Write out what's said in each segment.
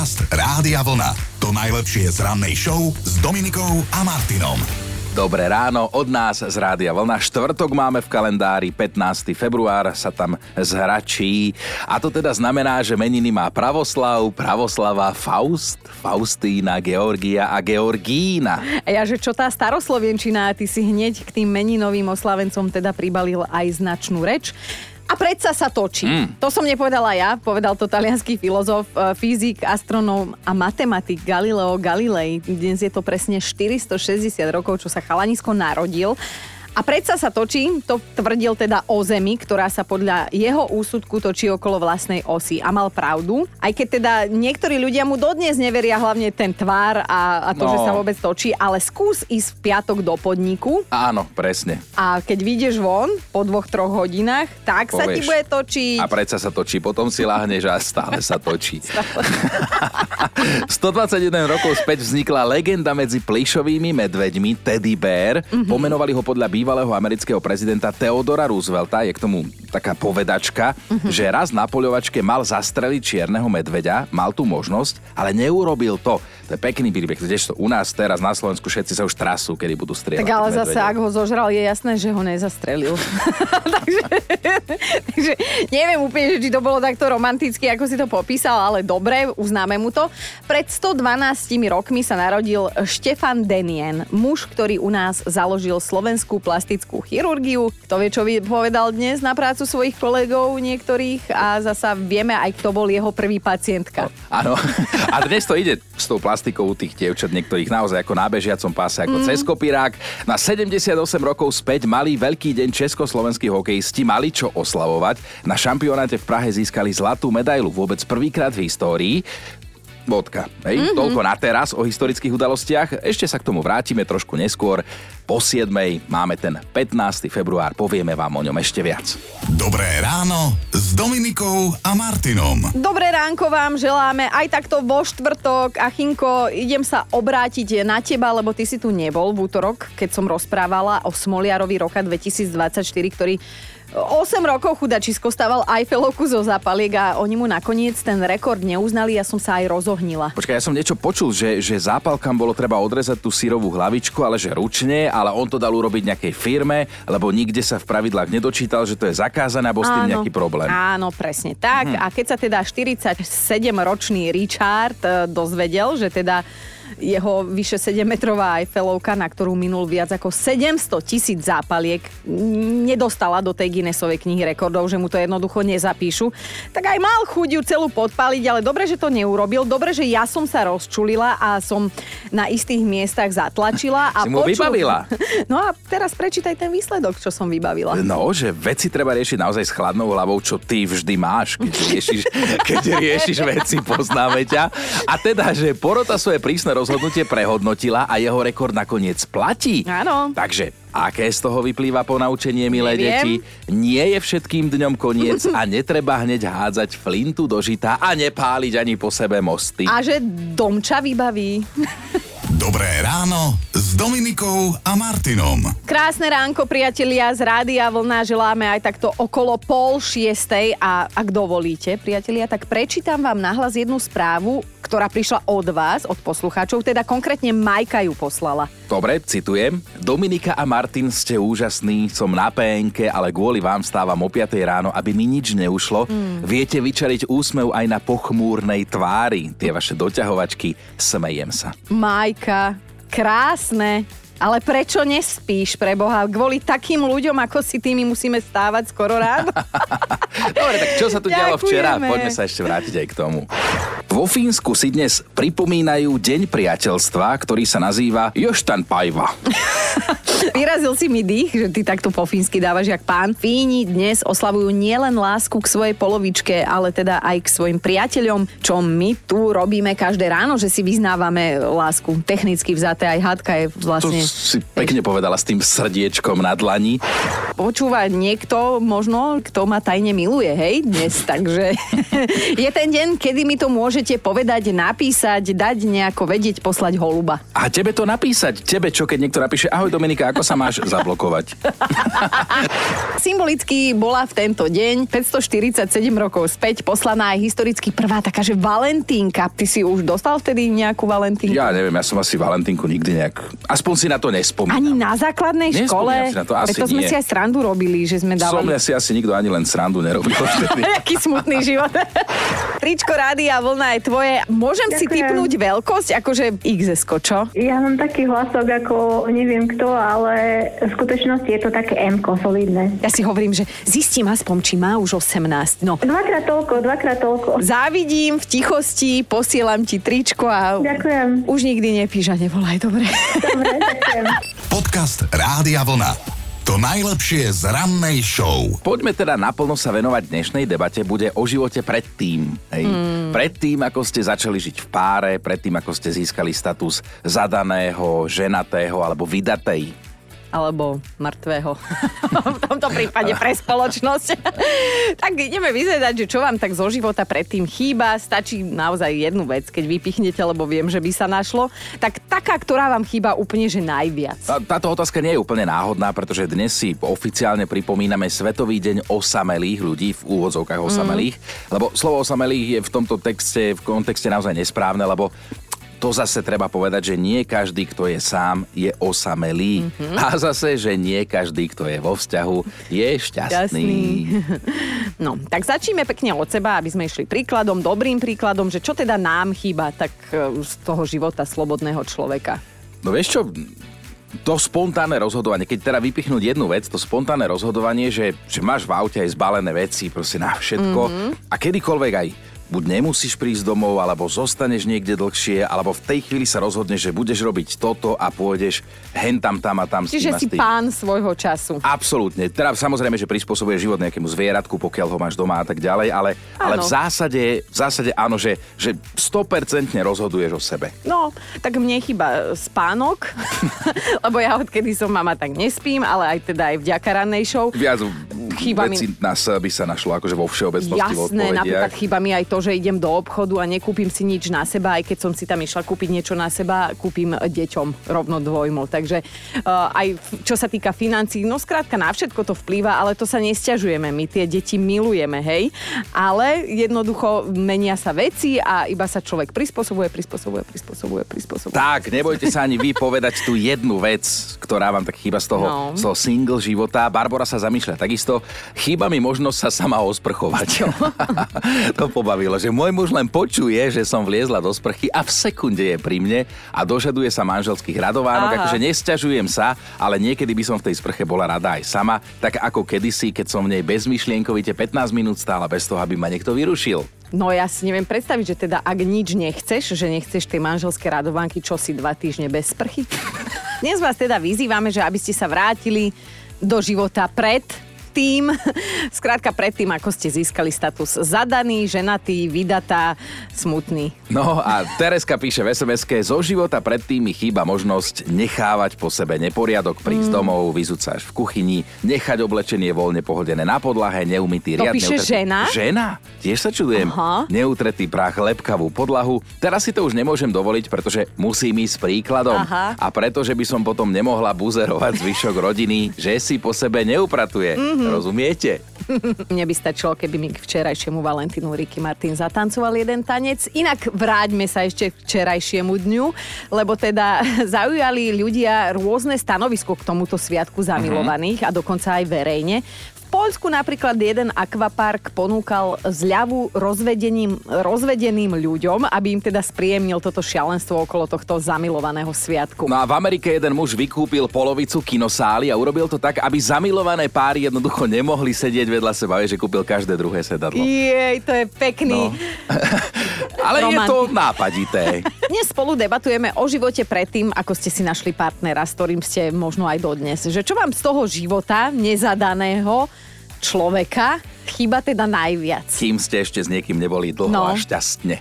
Podcast Rádia Vlna. To najlepšie z rannej show s Dominikou a Martinom. Dobré ráno od nás z Rádia Vlna. Štvrtok máme v kalendári, 15. február sa tam zhračí. A to teda znamená, že meniny má Pravoslav, Pravoslava, Faust, Faustína, Georgia a Georgína. A ja, že čo tá staroslovenčina, ty si hneď k tým meninovým oslavencom teda pribalil aj značnú reč. A predsa sa točí. Mm. To som nepovedala ja, povedal to talianský filozof, e, fyzik, astronóm a matematik Galileo Galilei. Dnes je to presne 460 rokov, čo sa chalanisko narodil. A predsa sa točí, to tvrdil teda o Zemi, ktorá sa podľa jeho úsudku točí okolo vlastnej osy. A mal pravdu. Aj keď teda niektorí ľudia mu dodnes neveria hlavne ten tvár a, a to, no. že sa vôbec točí, ale skús ísť v piatok do podniku. Áno, presne. A keď vyjdeš von po dvoch, troch hodinách, tak Povieš. sa ti bude točiť. A predsa sa točí, potom si láhneš a stále sa točí. 121 rokov späť vznikla legenda medzi plišovými medveďmi Teddy Bear. Mm-hmm. Pomenovali ho podľa bývalého amerického prezidenta Theodora Roosevelta. Je k tomu taká povedačka, uh-huh. že raz na poľovačke mal zastreliť čierneho medveďa, mal tú možnosť, ale neurobil to. To je pekný príbeh, kdežto u nás teraz na Slovensku všetci sa už trasú, kedy budú strieľať. Tak ale zase, ak ho zožral, je jasné, že ho nezastrelil. takže, takže neviem úplne, že či to bolo takto romanticky, ako si to popísal, ale dobre, uznáme mu to. Pred 112 rokmi sa narodil Štefan Denien, muž, ktorý u nás založil slovenskú plastickú chirurgiu. Kto vie, čo povedal dnes na prácu svojich kolegov niektorých a zasa vieme aj, kto bol jeho prvý pacientka. Áno, a dnes to ide s tou plastikou u tých dievčat, niektorých naozaj ako na bežiacom páse, ako mm. cez kopírák. Na 78 rokov späť mali veľký deň československí hokejisti, mali čo oslavovať. Na šampionáte v Prahe získali zlatú medailu, vôbec prvýkrát v histórii. Bodka. Hej? Mm-hmm. Toľko na teraz o historických udalostiach. Ešte sa k tomu vrátime trošku neskôr. Po 7. máme ten 15. február, povieme vám o ňom ešte viac. Dobré ráno s Dominikou a Martinom. Dobré ránko vám želáme aj takto vo štvrtok. Achinko, idem sa obrátiť na teba, lebo ty si tu nebol v útorok, keď som rozprávala o Smoliarovi roka 2024, ktorý 8 rokov chudačisko stával Eiffelovku zo zápaliek a oni mu nakoniec ten rekord neuznali, ja som sa aj rozohnila. Počkaj, ja som niečo počul, že, že zápalkám bolo treba odrezať tú sírovú hlavičku, ale že ručne, ale on to dal urobiť nejakej firme, lebo nikde sa v pravidlách nedočítal, že to je zakázané, alebo s tým nejaký problém. Áno, presne tak. Hm. A keď sa teda 47-ročný Richard eh, dozvedel, že teda jeho vyše 7-metrová Eiffelovka, na ktorú minul viac ako 700 tisíc zápaliek, nedostala do tej Guinnessovej knihy rekordov, že mu to jednoducho nezapíšu. Tak aj mal chuť ju celú podpaliť, ale dobre, že to neurobil. Dobre, že ja som sa rozčulila a som na istých miestach zatlačila. A si mu počul... vybavila. No a teraz prečítaj ten výsledok, čo som vybavila. No, že veci treba riešiť naozaj s chladnou hlavou, čo ty vždy máš, keď riešiš, keď riešiš veci, poznáme ťa. A teda, že porota svoje prísne rozhodnutie prehodnotila a jeho rekord nakoniec platí. Áno. Takže Aké z toho vyplýva po naučenie, milé Neviem. deti? Nie je všetkým dňom koniec a netreba hneď hádzať flintu do žita a nepáliť ani po sebe mosty. A že domča vybaví. Dobré ráno s Dominikou a Martinom. Krásne ránko, priatelia z Rádia Vlna. Želáme aj takto okolo pol šiestej a ak dovolíte, priatelia, tak prečítam vám nahlas jednu správu, ktorá prišla od vás, od poslucháčov, teda konkrétne Majka ju poslala. Dobre, citujem. Dominika a Martin ste úžasní, som na PNK, ale kvôli vám stávam o 5 ráno, aby mi nič neušlo. Mm. Viete vyčariť úsmev aj na pochmúrnej tvári. Tie vaše doťahovačky, smejem sa. Majka, krásne. Ale prečo nespíš, pre Boha? Kvôli takým ľuďom, ako si tými musíme stávať skoro ráno? Dobre, tak čo sa tu dialo včera? Poďme sa ešte vrátiť aj k tomu. Vo Fínsku si dnes pripomínajú Deň priateľstva, ktorý sa nazýva Joštan Pajva. Vyrazil si mi dých, že ty takto po fínsky dávaš jak pán. Fíni dnes oslavujú nielen lásku k svojej polovičke, ale teda aj k svojim priateľom, čo my tu robíme každé ráno, že si vyznávame lásku. Technicky vzaté aj hadka je vlastne... Si pekne povedala s tým srdiečkom na dlani. Počúva niekto možno, kto ma tajne miluje, hej, dnes, takže je ten deň, kedy mi to môže môžete povedať, napísať, dať nejako vedieť, poslať holuba. A tebe to napísať. Tebe čo, keď niekto napíše, ahoj Dominika, ako sa máš zablokovať? Symbolicky bola v tento deň 547 rokov späť poslaná aj historicky prvá taká, že Valentínka. Ty si už dostal vtedy nejakú Valentínku? Ja neviem, ja som asi Valentínku nikdy nejak... Aspoň si na to nespomínam. Ani na základnej Nespomínam škole? si na to, asi Preto sme nie. si aj srandu robili, že sme Som dávali... ja si asi nikto ani len srandu nerobil vtedy. Aký smutný život. Tričko rádia vlna je tvoje. Môžem si Ďakujem. typnúť veľkosť, akože XS, čo? Ja mám taký hlasok ako neviem kto, ale v skutočnosti je to také M-ko solidné. Ja si hovorím, že zistím aspoň, či má už 18. No, Dvakrát toľko, dvakrát toľko. závidím v tichosti, posielam ti tričko a Ďakujem. už nikdy nepíš a nevolaj, dobre. Dobre, ďakujem. Podcast Rádia Vlna. To najlepšie z rannej show. Poďme teda naplno sa venovať dnešnej debate. Bude o živote predtým. Hej. Mm. Predtým, ako ste začali žiť v páre, predtým, ako ste získali status zadaného, ženatého alebo vydatej. Alebo mŕtvého. v tomto prípade pre spoločnosť. tak ideme vyzvedať, že čo vám tak zo života predtým chýba. Stačí naozaj jednu vec, keď vypichnete, lebo viem, že by sa našlo. Tak taká, ktorá vám chýba úplne, že najviac. Tá, táto otázka nie je úplne náhodná, pretože dnes si oficiálne pripomíname Svetový deň osamelých ľudí, v úvodzovkách osamelých, mm. lebo slovo osamelých je v tomto texte, v kontexte naozaj nesprávne, lebo to zase treba povedať, že nie každý, kto je sám, je osamelý. Mm-hmm. A zase, že nie každý, kto je vo vzťahu, je šťastný. No, tak začneme pekne od seba, aby sme išli príkladom, dobrým príkladom, že čo teda nám chýba tak e, z toho života slobodného človeka. No vieš čo, to spontánne rozhodovanie, keď teda vypichnúť jednu vec, to spontánne rozhodovanie, že, že máš v aute aj zbalené veci, proste na všetko mm-hmm. a kedykoľvek aj buď nemusíš prísť domov, alebo zostaneš niekde dlhšie, alebo v tej chvíli sa rozhodneš, že budeš robiť toto a pôjdeš hen tam, tam a tam Čiže si pán svojho času. Absolútne. Teda samozrejme, že prispôsobuje život nejakému zvieratku, pokiaľ ho máš doma a tak ďalej, ale, ale v, zásade, v zásade áno, že, že 100% rozhoduješ o sebe. No, tak mne chýba spánok, lebo ja odkedy som mama, tak nespím, ale aj teda aj vďaka rannej show. Viac Chýba mi- veci nás by sa našlo akože vo všeobecnosti Jasné, napríklad odpovediach. chýba mi aj to, že idem do obchodu a nekúpim si nič na seba, aj keď som si tam išla kúpiť niečo na seba, kúpim deťom rovno dvojmo. Takže uh, aj čo sa týka financí, no skrátka na všetko to vplýva, ale to sa nesťažujeme. My tie deti milujeme, hej. Ale jednoducho menia sa veci a iba sa človek prispôsobuje, prispôsobuje, prispôsobuje, prispôsobuje. Tak, nebojte sa ani vy povedať tú jednu vec, ktorá vám tak chýba z toho, No. z toho single života. Barbara sa zamýšľa takisto. Chýba mi možnosť sa sama osprchovať. to pobavilo, že môj muž len počuje, že som vliezla do sprchy a v sekunde je pri mne a dožaduje sa manželských radovánok. Aha. Akože nesťažujem sa, ale niekedy by som v tej sprche bola rada aj sama, tak ako kedysi, keď som v nej bezmyšlienkovite 15 minút stála bez toho, aby ma niekto vyrušil. No ja si neviem predstaviť, že teda ak nič nechceš, že nechceš tie manželské radovánky, čo si dva týždne bez sprchy. Dnes vás teda vyzývame, že aby ste sa vrátili do života pred tým, skrátka pred tým, ako ste získali status zadaný, ženatý, vydatá, smutný. No a Tereska píše v sms zo života predtým mi chýba možnosť nechávať po sebe neporiadok, prísť mm. domov, vyzúť sa až v kuchyni, nechať oblečenie voľne pohodené na podlahe, neumytý To riad. píše neutretý- žena? Žena? Tiež sa čudujem. Aha. Neutretý prach, lepkavú podlahu. Teraz si to už nemôžem dovoliť, pretože musím ísť príkladom. Aha. A preto, že by som potom nemohla buzerovať zvyšok rodiny, že si po sebe neupratuje. Mhm. Mm-hmm. Rozumiete? Mne by stačilo, keby mi k včerajšiemu Valentínu Ricky Martin zatancoval jeden tanec. Inak vráťme sa ešte k včerajšiemu dňu, lebo teda zaujali ľudia rôzne stanovisko k tomuto sviatku zamilovaných a dokonca aj verejne. V Poľsku napríklad jeden akvapark ponúkal zľavu rozvedeným, rozvedeným ľuďom, aby im teda spríjemnil toto šialenstvo okolo tohto zamilovaného sviatku. No a v Amerike jeden muž vykúpil polovicu kinosály a urobil to tak, aby zamilované páry jednoducho nemohli sedieť vedľa seba, že kúpil každé druhé sedadlo. Jej, to je pekný. No. Ale je to nápadité. Dnes spolu debatujeme o živote predtým, ako ste si našli partnera, s ktorým ste možno aj dodnes. Že čo vám z toho života nezadaného človeka Chýba teda najviac. Kým ste ešte s niekým neboli dlho No. a šťastne.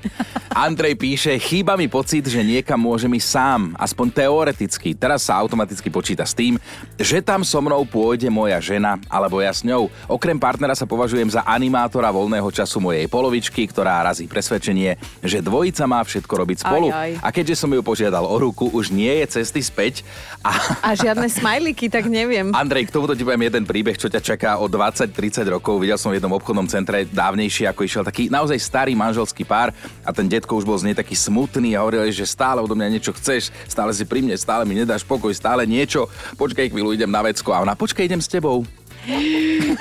Andrej píše, chýba mi pocit, že niekam môžem ísť sám, aspoň teoreticky. Teraz sa automaticky počíta s tým, že tam so mnou pôjde moja žena, alebo ja s ňou. Okrem partnera sa považujem za animátora voľného času mojej polovičky, ktorá razí presvedčenie, že dvojica má všetko robiť spolu. Aj, aj. A keďže som ju požiadal o ruku, už nie je cesty späť. A A žiadne smajliky, tak neviem. Andrej, k tomuto ti poviem jeden príbeh, čo ťa čaká o 20-30 rokov. Videl som v jednom obchodnom centre dávnejšie, ako išiel taký naozaj starý manželský pár a ten detko už bol z nej taký smutný a hovoril, že stále odo mňa niečo chceš, stále si pri mne, stále mi nedáš pokoj, stále niečo. Počkaj chvíľu, idem na vecko. A ona, počkaj, idem s tebou.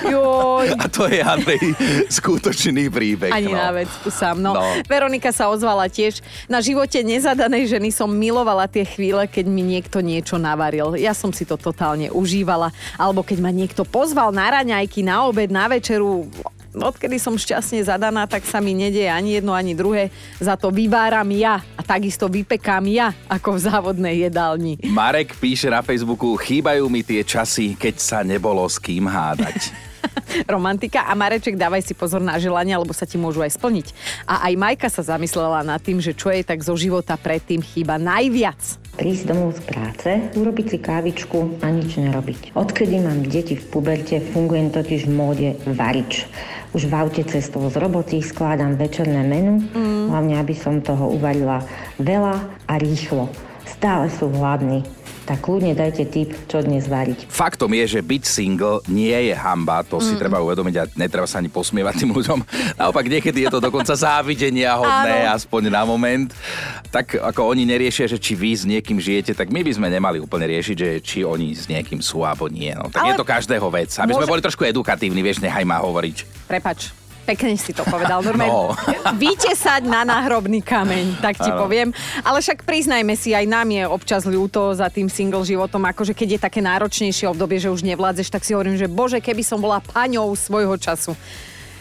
Joj. A to je, Andrej, skutočný príbeh. Ani no. na vecku sám. No. No. Veronika sa ozvala tiež. Na živote nezadanej ženy som milovala tie chvíle, keď mi niekto niečo navaril. Ja som si to totálne užívala. Alebo keď ma niekto pozval na raňajky, na obed, na večeru. Odkedy som šťastne zadaná, tak sa mi nedieje ani jedno, ani druhé. Za to vyváram ja a takisto vypekám ja, ako v závodnej jedálni. Marek píše na Facebooku, chýbajú mi tie časy, keď sa nebolo s kým hádať. romantika. A Mareček, dávaj si pozor na želania, lebo sa ti môžu aj splniť. A aj Majka sa zamyslela nad tým, že čo jej tak zo života predtým chýba najviac. Prísť domov z práce, urobiť si kávičku a nič nerobiť. Odkedy mám deti v puberte, fungujem totiž v móde varič. Už v aute cestou z roboty skladám večerné menu, mm. hlavne aby som toho uvarila veľa a rýchlo. Stále sú hladní, tak kľudne dajte tip, čo dnes variť. Faktom je, že byť single nie je hamba, to si treba uvedomiť a netreba sa ani posmievať tým ľuďom. Naopak niekedy je to dokonca závidenia hodné, Áno. aspoň na moment. Tak ako oni neriešia, že či vy s niekým žijete, tak my by sme nemali úplne riešiť, že či oni s niekým sú alebo nie. No, tak Ale- je to každého vec. Aby sme Môže- boli trošku edukatívni, vieš, nechaj ma hovoriť. Prepač, pekne si to povedal. Normálne, No. vytesať na náhrobný kameň, tak ti Áno. poviem. Ale však priznajme si, aj nám je občas ľúto za tým single životom, akože keď je také náročnejšie obdobie, že už nevládzeš, tak si hovorím, že bože, keby som bola paňou svojho času.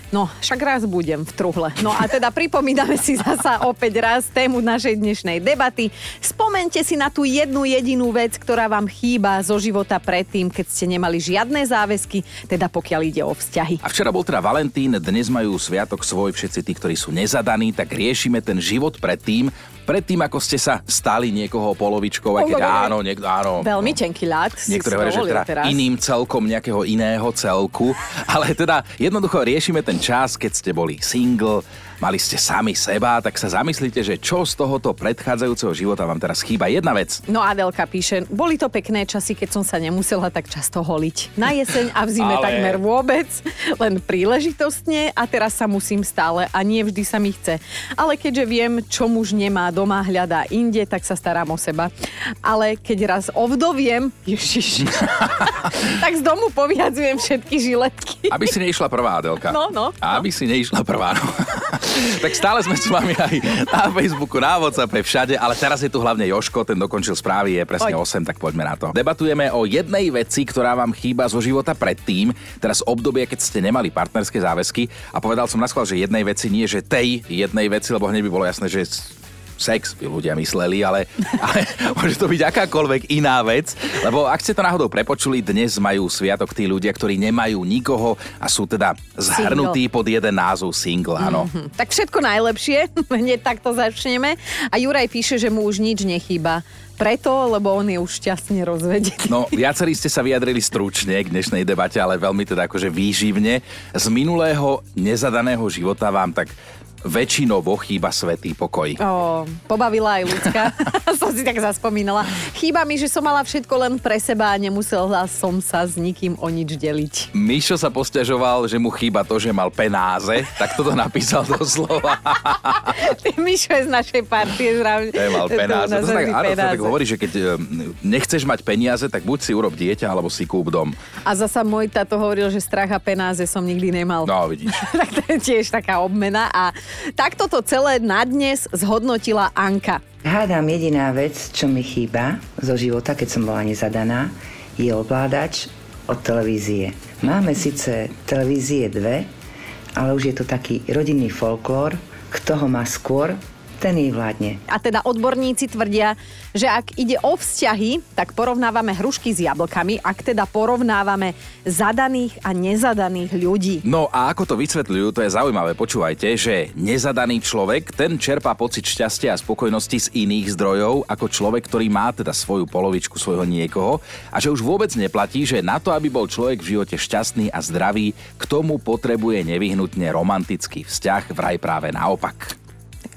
No, však raz budem v truhle. No a teda pripomíname si zasa opäť raz tému našej dnešnej debaty. Spomente si na tú jednu jedinú vec, ktorá vám chýba zo života predtým, keď ste nemali žiadne záväzky, teda pokiaľ ide o vzťahy. A včera bol teda Valentín, dnes majú sviatok svoj všetci tí, ktorí sú nezadaní, tak riešime ten život predtým, predtým ako ste sa stali niekoho polovičkou, aj keď áno, niek- áno. Veľmi no. tenký ľad Niektoré hovoria, že teda teraz. iným celkom nejakého iného celku. Ale teda jednoducho riešime ten čas, keď ste boli single, mali ste sami seba, tak sa zamyslite, že čo z tohoto predchádzajúceho života vám teraz chýba. Jedna vec. No Adelka píše, boli to pekné časy, keď som sa nemusela tak často holiť. Na jeseň a v zime Ale- takmer vôbec, len príležitostne a teraz sa musím stále a nie vždy sa mi chce. Ale keďže viem, čo muž nemá doma, hľadá inde, tak sa starám o seba. Ale keď raz ovdoviem, ježiš, tak z domu povyhadzujem všetky žiletky. Aby si neišla prvá, Adelka. No, no, Aby si neišla prvá, no. Tak stále sme s vami aj na Facebooku, na Whatsappe, všade, ale teraz je tu hlavne Joško, ten dokončil správy, je presne Poď. 8, tak poďme na to. Debatujeme o jednej veci, ktorá vám chýba zo života predtým, teraz obdobie, keď ste nemali partnerské záväzky a povedal som na schvál, že jednej veci nie, že tej jednej veci, lebo hneď by bolo jasné, že sex by ľudia mysleli, ale, ale môže to byť akákoľvek iná vec, lebo ak ste to náhodou prepočuli, dnes majú sviatok tí ľudia, ktorí nemajú nikoho a sú teda zhrnutí pod jeden názov single, áno. Hm, Tak všetko najlepšie, hneď takto začneme. A Juraj píše, že mu už nič nechýba. Preto, lebo on je už šťastne rozvedený. No, viacerí ste sa vyjadrili stručne k dnešnej debate, ale veľmi teda akože výživne. Z minulého nezadaného života vám tak väčšinovo chýba svetý pokoj. O, pobavila aj ľudská. som si tak zaspomínala. Chýba mi, že som mala všetko len pre seba a nemusela som sa s nikým o nič deliť. Mišo sa posťažoval, že mu chýba to, že mal penáze, tak toto napísal doslova. Ty Mišo je z našej partie. Zdrav... Nemal penáze. To sa tak, áno, to tak hovorí, že keď e, nechceš mať peniaze, tak buď si urob dieťa, alebo si kúp dom. A zasa môj táto hovoril, že strach a penáze som nikdy nemal. No, vidíš. tak to je tiež taká obmena. A takto to celé na dnes zhodnotila Anka. Hádam jediná vec, čo mi chýba zo života, keď som bola nezadaná, je ovládač od televízie. Máme síce televízie dve, ale už je to taký rodinný folklór. Kto ho má skôr, ten jej vládne. A teda odborníci tvrdia, že ak ide o vzťahy, tak porovnávame hrušky s jablkami, ak teda porovnávame zadaných a nezadaných ľudí. No a ako to vysvetľujú, to je zaujímavé, počúvajte, že nezadaný človek, ten čerpá pocit šťastia a spokojnosti z iných zdrojov, ako človek, ktorý má teda svoju polovičku svojho niekoho a že už vôbec neplatí, že na to, aby bol človek v živote šťastný a zdravý, k tomu potrebuje nevyhnutne romantický vzťah, vraj práve naopak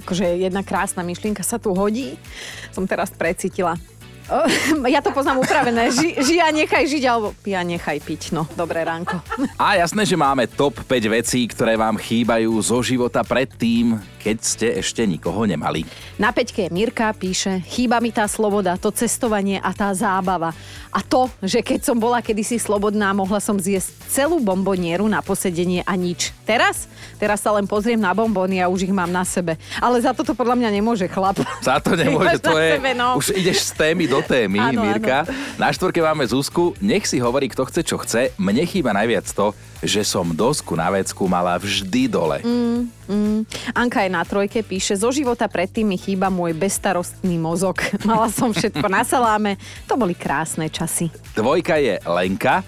akože jedna krásna myšlienka sa tu hodí. Som teraz precítila. Ja to poznám upravené. Ži, žia nechaj žiť, alebo pia nechaj piť. No, dobré ránko. A jasné, že máme top 5 vecí, ktoré vám chýbajú zo života predtým, keď ste ešte nikoho nemali. Na peťke Mirka píše, chýba mi tá sloboda, to cestovanie a tá zábava. A to, že keď som bola kedysi slobodná, mohla som zjesť celú bombonieru na posedenie a nič. Teraz? Teraz sa len pozriem na bombóny a už ich mám na sebe. Ale za toto podľa mňa nemôže chlap. Za to nemôže, to je... Sebe, no. Už ideš z témy do témy, áno, Mirka. Áno. Na štvorke máme Zuzku. Nech si hovorí, kto chce, čo chce. Mne chýba najviac to, že som dosku na vecku mala vždy dole. Mm, mm. Anka je na trojke, píše, zo života predtým mi chýba môj bestarostný mozog. Mala som všetko na saláme, to boli krásne časy. Dvojka je Lenka,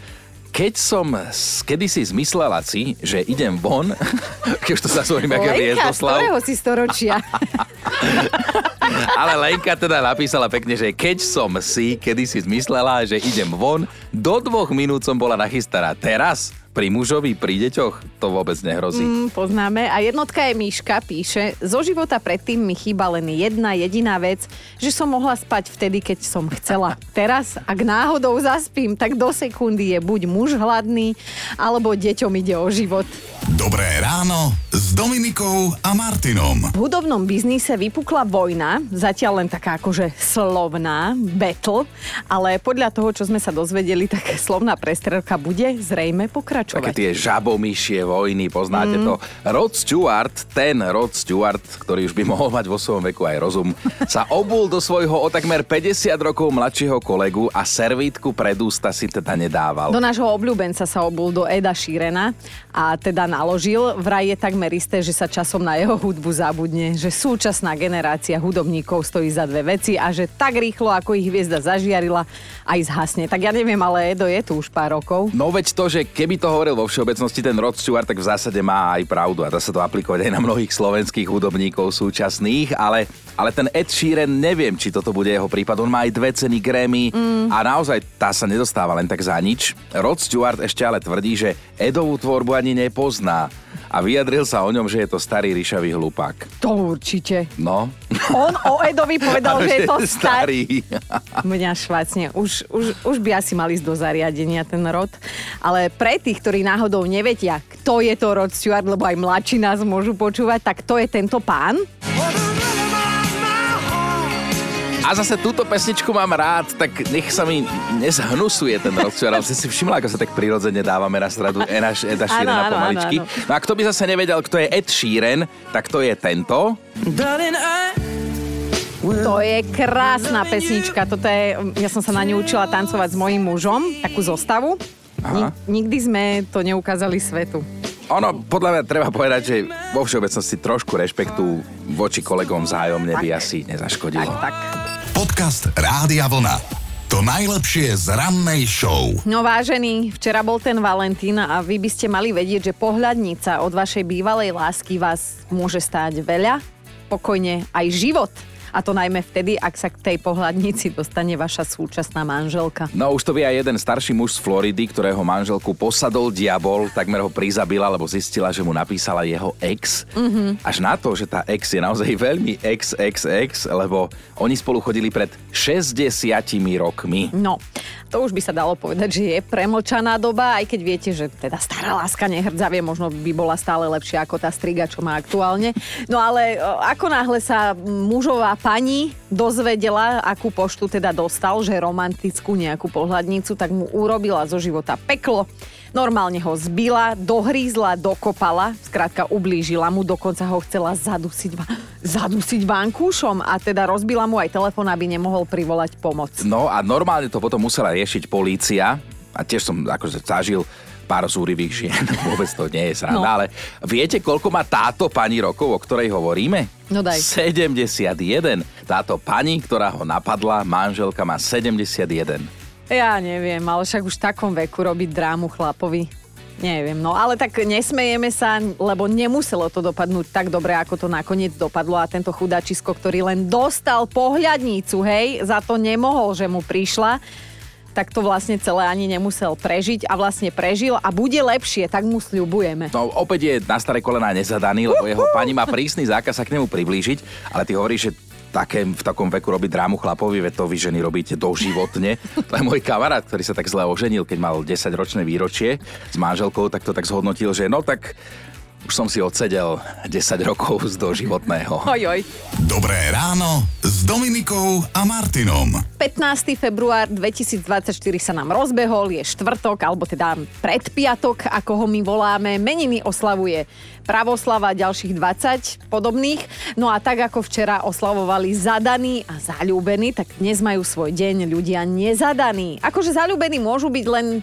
keď som kedysi zmyslela si, že idem von, keď už to sa svojím, ako Viezdoslav. Lenka, z si storočia? Ale Lenka teda napísala pekne, že keď som si kedysi zmyslela, že idem von, do dvoch minút som bola nachystaná. Teraz pri mužovi, pri deťoch to vôbec nehrozí. Mm, poznáme. A jednotka je Míška, píše, zo života predtým mi chýba len jedna jediná vec, že som mohla spať vtedy, keď som chcela. Teraz, ak náhodou zaspím, tak do sekundy je buď muž hladný, alebo deťom ide o život. Dobré ráno s Dominikou a Martinom. V hudobnom biznise vypukla vojna, zatiaľ len taká akože slovná, battle, ale podľa toho, čo sme sa dozvedeli, tak slovná prestrelka bude zrejme pokračovať. Také tie žabomyšie vojny, poznáte mm. to. Rod Stewart, ten Rod Stewart, ktorý už by mohol mať vo svojom veku aj rozum, sa obul do svojho o takmer 50 rokov mladšieho kolegu a servítku pred ústa si teda nedával. Do nášho obľúbenca sa obul do Eda Šírena a teda na naložil. Vraj je takmer isté, že sa časom na jeho hudbu zabudne, že súčasná generácia hudobníkov stojí za dve veci a že tak rýchlo, ako ich hviezda zažiarila, aj zhasne. Tak ja neviem, ale Edo je tu už pár rokov. No veď to, že keby to hovoril vo všeobecnosti ten Rod Stewart, tak v zásade má aj pravdu a dá sa to aplikovať aj na mnohých slovenských hudobníkov súčasných, ale, ale ten Ed Sheeran neviem, či toto bude jeho prípad. On má aj dve ceny Grammy mm. a naozaj tá sa nedostáva len tak za nič. Rod Stewart ešte ale tvrdí, že Edovú tvorbu ani nepozná pozná a vyjadril sa o ňom, že je to starý ryšavý hlupák. To určite. No. On o Edovi povedal, že je to starý. Mňa švácne. Už, už, už by asi mali ísť do zariadenia ten rod. Ale pre tých, ktorí náhodou nevedia, kto je to Rod Stewart, lebo aj mladší nás môžu počúvať, tak to je tento pán. A zase túto pesničku mám rád, tak nech sa mi nezhnusuje ten rozčar. Ale si všimla, ako sa tak prirodzene dávame na stradu Eda Sheerana pomaličky. No a kto by zase nevedel, kto je Ed Sheeran, tak to je tento. To je krásna pesnička. Toto je, ja som sa na ňu učila tancovať s mojím mužom, takú zostavu. Aha. Nikdy sme to neukázali svetu. Ono, podľa mňa treba povedať, že vo všeobecnosti trošku rešpektu voči kolegom vzájomne by asi nezaškodilo. Tak, tak. Podcast Rádia Vlna. To najlepšie z rannej show. No vážený, včera bol ten Valentín a vy by ste mali vedieť, že pohľadnica od vašej bývalej lásky vás môže stáť veľa, pokojne aj život. A to najmä vtedy, ak sa k tej pohľadnici dostane vaša súčasná manželka. No už to vie aj jeden starší muž z Floridy, ktorého manželku posadol diabol, takmer ho prizabila, lebo zistila, že mu napísala jeho ex. Mm-hmm. Až na to, že tá ex je naozaj veľmi ex-ex-ex, lebo oni spolu chodili pred 60 rokmi. No, to už by sa dalo povedať, že je premlčaná doba, aj keď viete, že teda stará láska nehrdzavie možno by bola stále lepšia ako tá striga, čo má aktuálne. No ale ako náhle sa mužová pani dozvedela, akú poštu teda dostal, že romantickú nejakú pohľadnicu, tak mu urobila zo života peklo. Normálne ho zbila, dohrízla, dokopala, skrátka ublížila mu, dokonca ho chcela zadusiť, zadusiť vankúšom a teda rozbila mu aj telefón, aby nemohol privolať pomoc. No a normálne to potom musela riešiť polícia a tiež som akože zažil pár zúrivých žien. Vôbec to nie je sranda, No. ale viete, koľko má táto pani rokov, o ktorej hovoríme? No daj. 71. Táto pani, ktorá ho napadla, manželka má 71. Ja neviem, ale však už v takom veku robiť drámu chlapovi. Neviem, no ale tak nesmejeme sa, lebo nemuselo to dopadnúť tak dobre, ako to nakoniec dopadlo a tento chudačisko, ktorý len dostal pohľadnícu, hej, za to nemohol, že mu prišla, tak to vlastne celé ani nemusel prežiť a vlastne prežil a bude lepšie, tak mu sľubujeme. No opäť je na staré kolená nezadaný, lebo jeho pani má prísny zákaz sa k nemu priblížiť, ale ty hovoríš, že také, v takom veku robiť drámu chlapovi, veď to vy ženy robíte doživotne. To je môj kamarát, ktorý sa tak zle oženil, keď mal 10-ročné výročie s manželkou, tak to tak zhodnotil, že no tak už som si odsedel 10 rokov z doživotného. Oj, oj. Dobré ráno s Dominikou a Martinom. 15. február 2024 sa nám rozbehol, je štvrtok, alebo teda predpiatok, ako ho my voláme. Meniny oslavuje Pravoslava ďalších 20 podobných. No a tak ako včera oslavovali zadaní a zalúbení, tak dnes majú svoj deň ľudia nezadaní. Akože zalúbení môžu byť len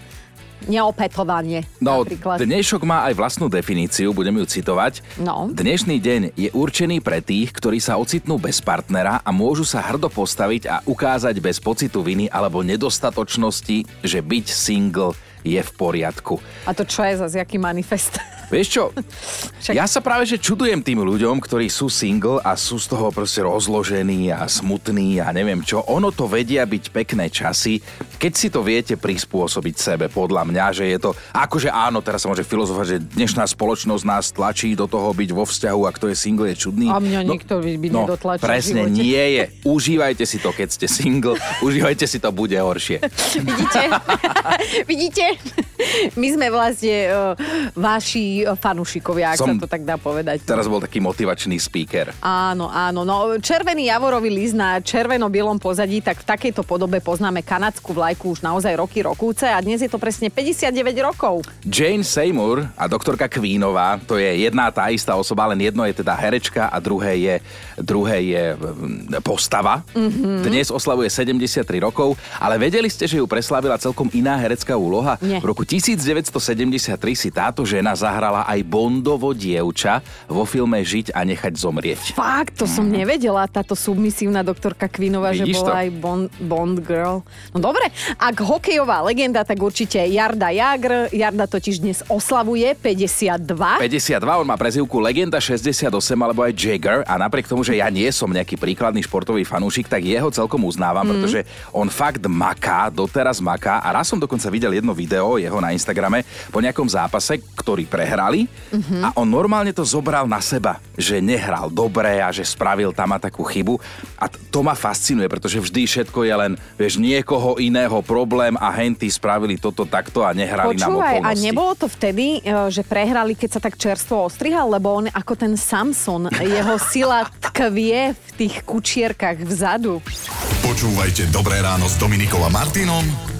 neopätovanie. No, napríklad. dnešok má aj vlastnú definíciu, budem ju citovať. No. Dnešný deň je určený pre tých, ktorí sa ocitnú bez partnera a môžu sa hrdo postaviť a ukázať bez pocitu viny alebo nedostatočnosti, že byť single je v poriadku. A to čo je zase, jaký manifest? Vieš čo, Však- ja sa práve že čudujem tým ľuďom, ktorí sú single a sú z toho proste rozložení a smutní a neviem čo. Ono to vedia byť pekné časy, keď si to viete prispôsobiť sebe, podľa mňa, že je to, akože áno, teraz sa môže filozofovať, že dnešná spoločnosť nás tlačí do toho byť vo vzťahu a kto je single je čudný. A mňa nikto by- no, nedotlačil presne nie je. Užívajte si to, keď ste single, užívajte si to, bude horšie. Vidíte? Vidíte? My sme vlastne uh, vaši fanúšikovia, ak Som- sa to tak dá povedať. Teraz bol taký motivačný speaker. Áno, áno. No, červený javorový list na červeno-bielom pozadí, tak v takejto podobe poznáme kanadskú vlajku už naozaj roky rokúce a dnes je to presne 59 rokov. Jane Seymour a doktorka Queenová, to je jedna tá istá osoba, len jedno je teda herečka a druhé je, druhé je mm, postava. Mhm. Mm-hmm. Dnes oslavuje 73 rokov, ale vedeli ste, že ju preslávila celkom iná herecká úloha? Nie. V roku 1973 si táto žena zahrala aj Bondovo dievča vo filme Žiť a nechať zomrieť. Fakt, to som nevedela, táto submisívna doktorka Kvinová, že Mhm. Bola to? aj Bond, Bond girl. No dobre, ak hokejová legenda, tak určite Jarda Jagr. Jarda totiž dnes oslavuje 52. 52, on má prezivku Legenda 68 alebo aj Jagger a napriek tomu, že ja nie som nejaký príkladný športový fanúšik, tak jeho celkom uznávam, mm. pretože on fakt maká, doteraz maká a raz som dokonca videl jedno video jeho na Instagrame po nejakom zápase, ktorý prehrali mm-hmm. a on normálne to zobral na seba, že nehral dobre a že spravil tam a takú chybu a t- to ma fascinuje, pretože vždy všetko je len, vieš, niekoho iného problém a henty spravili toto takto a nehrali nám Počúvaj, a okolnosti. nebolo to vtedy, e, že prehrali, keď sa tak čerstvo ostrihal, lebo on ako ten Samson, jeho sila tkvie v tých kučierkach vzadu. Počúvajte Dobré ráno s Dominikou a Martinom